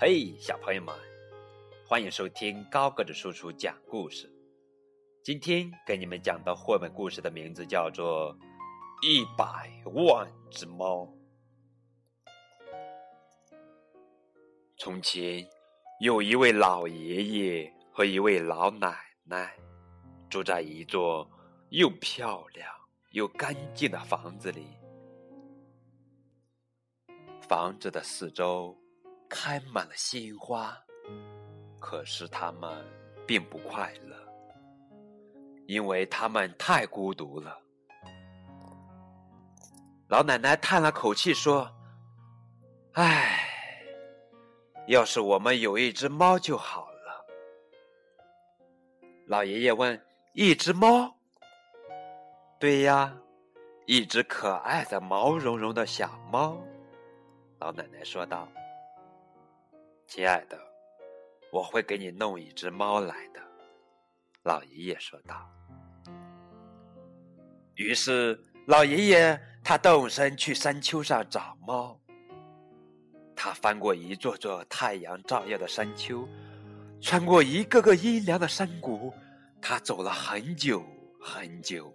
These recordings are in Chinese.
嘿，小朋友们，欢迎收听高个子叔叔讲故事。今天给你们讲的绘本故事的名字叫做《一百万只猫》。从前，有一位老爷爷和一位老奶奶，住在一座又漂亮又干净的房子里。房子的四周开满了鲜花，可是他们并不快乐，因为他们太孤独了。老奶奶叹了口气说：“唉，要是我们有一只猫就好了。”老爷爷问：“一只猫？”“对呀，一只可爱的毛茸茸的小猫。”老奶奶说道：“亲爱的，我会给你弄一只猫来的。”老爷爷说道。于是，老爷爷他动身去山丘上找猫。他翻过一座座太阳照耀的山丘，穿过一个个阴凉的山谷，他走了很久很久，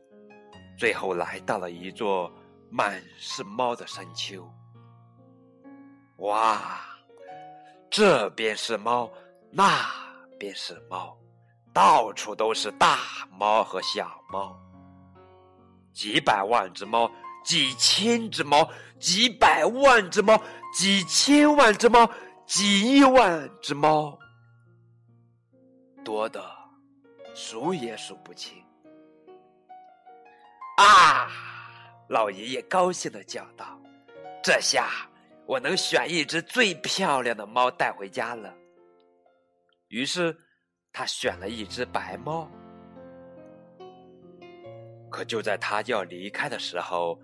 最后来到了一座满是猫的山丘。哇，这边是猫，那边是猫，到处都是大猫和小猫。几百万只猫，几千只猫，几百万只猫，几千万只猫，几亿万只猫，多的数也数不清。啊！老爷爷高兴的叫道：“这下……”我能选一只最漂亮的猫带回家了。于是，他选了一只白猫。可就在他要离开的时候，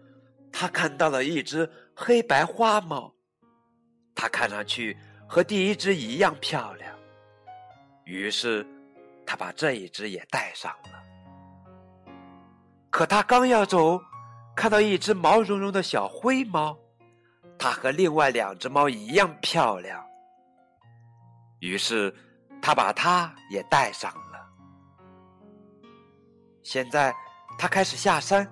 他看到了一只黑白花猫，它看上去和第一只一样漂亮。于是，他把这一只也带上了。可他刚要走，看到一只毛茸茸的小灰猫。它和另外两只猫一样漂亮，于是他把它也带上了。现在他开始下山，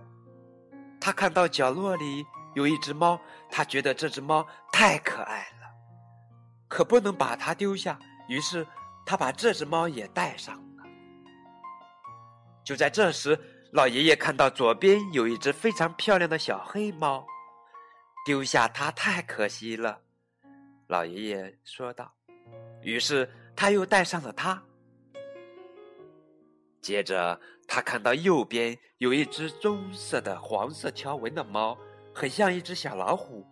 他看到角落里有一只猫，他觉得这只猫太可爱了，可不能把它丢下，于是他把这只猫也带上了。就在这时，老爷爷看到左边有一只非常漂亮的小黑猫。丢下它太可惜了，老爷爷说道。于是他又带上了它。接着他看到右边有一只棕色的黄色条纹的猫，很像一只小老虎。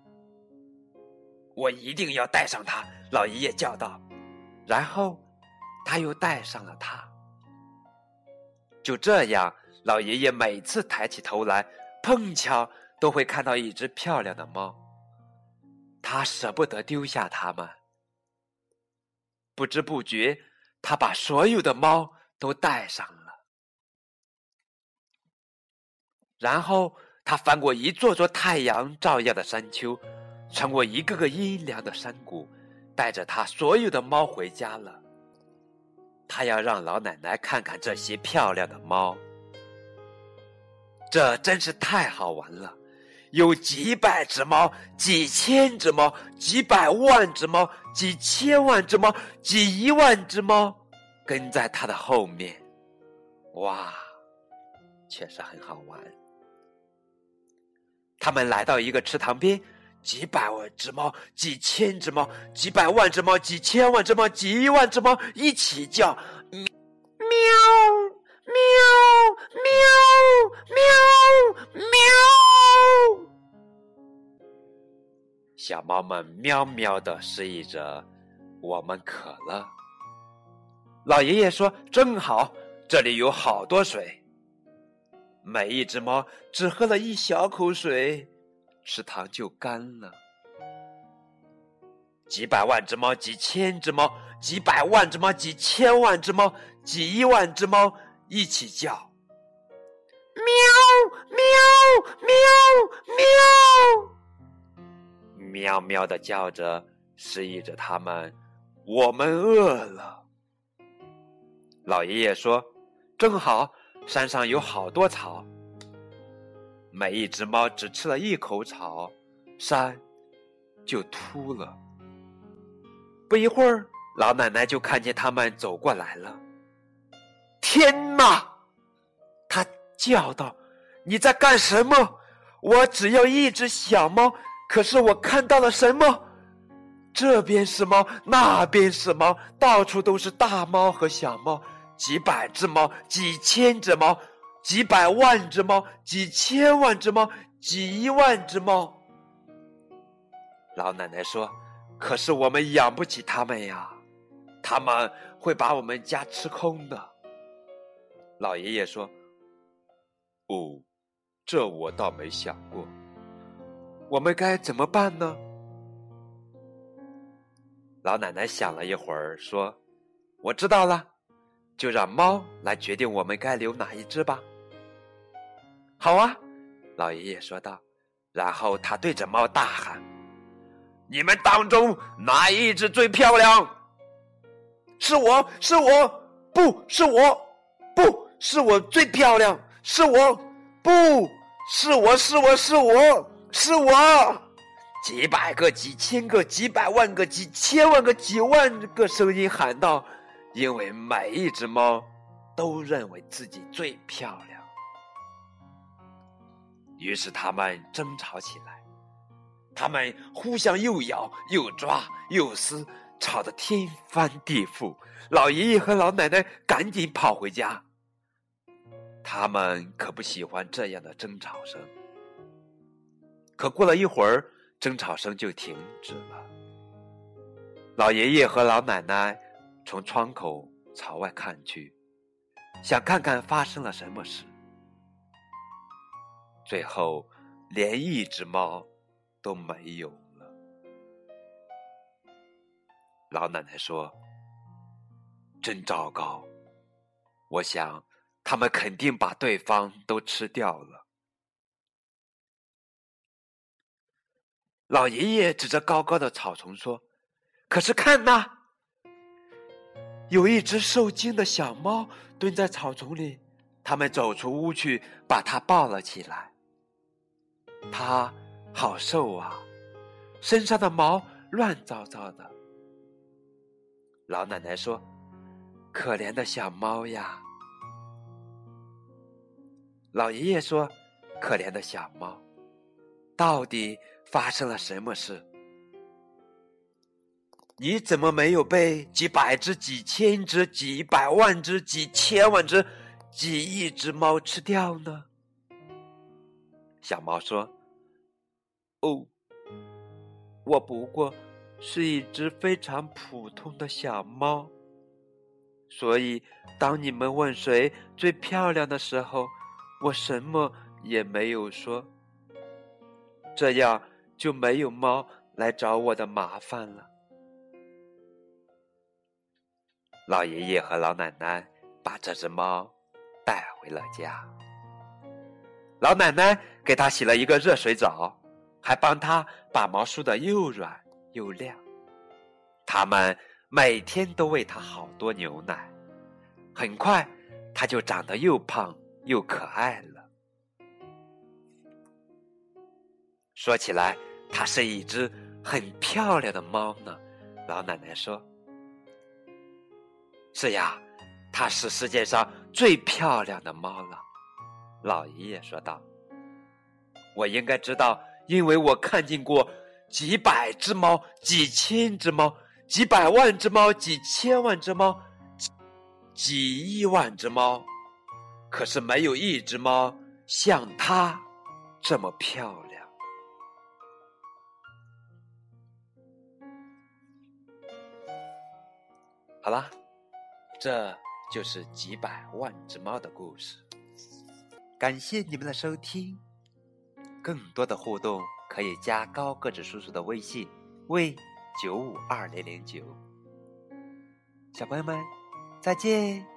我一定要带上它，老爷爷叫道。然后他又带上了它。就这样，老爷爷每次抬起头来，碰巧。都会看到一只漂亮的猫，他舍不得丢下它们。不知不觉，他把所有的猫都带上了。然后，他翻过一座座太阳照耀的山丘，穿过一个个阴凉的山谷，带着他所有的猫回家了。他要让老奶奶看看这些漂亮的猫，这真是太好玩了。有几百只猫，几千只猫，几百万只猫，几千万只猫，几亿万只猫，跟在他的后面。哇，确实很好玩。他们来到一个池塘边，几百万只猫，几千只猫，几百万只猫，几千万只猫，几亿万只猫一起叫：喵，喵，喵，喵，喵。小猫们喵喵的示意着，我们渴了。老爷爷说：“正好，这里有好多水。”每一只猫只喝了一小口水，池塘就干了。几百万只猫，几千只猫，几百万只猫，几千万只猫，几亿万只猫一起叫：“喵，喵，喵，喵。”喵喵的叫着，示意着他们我们饿了。”老爷爷说：“正好，山上有好多草。”每一只猫只吃了一口草，山就秃了。不一会儿，老奶奶就看见他们走过来了。天哪！叫道：“你在干什么？我只要一只小猫，可是我看到了什么？这边是猫，那边是猫，到处都是大猫和小猫，几百只猫，几千只猫。”几百万只猫，几千万只猫，几亿万只猫。老奶奶说：“可是我们养不起它们呀，它们会把我们家吃空的。”老爷爷说：“哦，这我倒没想过。我们该怎么办呢？”老奶奶想了一会儿，说：“我知道了，就让猫来决定我们该留哪一只吧。”好啊，老爷爷说道。然后他对着猫大喊：“你们当中哪一只最漂亮？是我是我，不是我，不是我最漂亮，是我，不是我是我是我是我。”几百个、几千个、几百万个、几千万个、几万个声音喊道：“因为每一只猫都认为自己最漂亮。”于是他们争吵起来，他们互相又咬又抓又撕，吵得天翻地覆。老爷爷和老奶奶赶紧跑回家，他们可不喜欢这样的争吵声。可过了一会儿，争吵声就停止了。老爷爷和老奶奶从窗口朝外看去，想看看发生了什么事。最后，连一只猫都没有了。老奶奶说：“真糟糕，我想他们肯定把对方都吃掉了。”老爷爷指着高高的草丛说：“可是看那，有一只受惊的小猫蹲在草丛里。”他们走出屋去，把它抱了起来。它好瘦啊，身上的毛乱糟糟的。老奶奶说：“可怜的小猫呀。”老爷爷说：“可怜的小猫，到底发生了什么事？你怎么没有被几百只、几千只、几百万只、几千万只、几亿只猫吃掉呢？”小猫说。哦，我不过是一只非常普通的小猫，所以当你们问谁最漂亮的时候，我什么也没有说。这样就没有猫来找我的麻烦了。老爷爷和老奶奶把这只猫带回了家，老奶奶给它洗了一个热水澡。还帮它把毛梳得又软又亮，他们每天都喂它好多牛奶，很快它就长得又胖又可爱了。说起来，它是一只很漂亮的猫呢。老奶奶说：“是呀，它是世界上最漂亮的猫了。”老爷爷说道：“我应该知道。”因为我看见过几百只猫、几千只猫、几百万只猫、几千万只猫、几亿万只猫，可是没有一只猫像它这么漂亮。好了，这就是几百万只猫的故事。感谢你们的收听。更多的互动可以加高个子叔叔的微信，为九五二零零九。小朋友们，再见。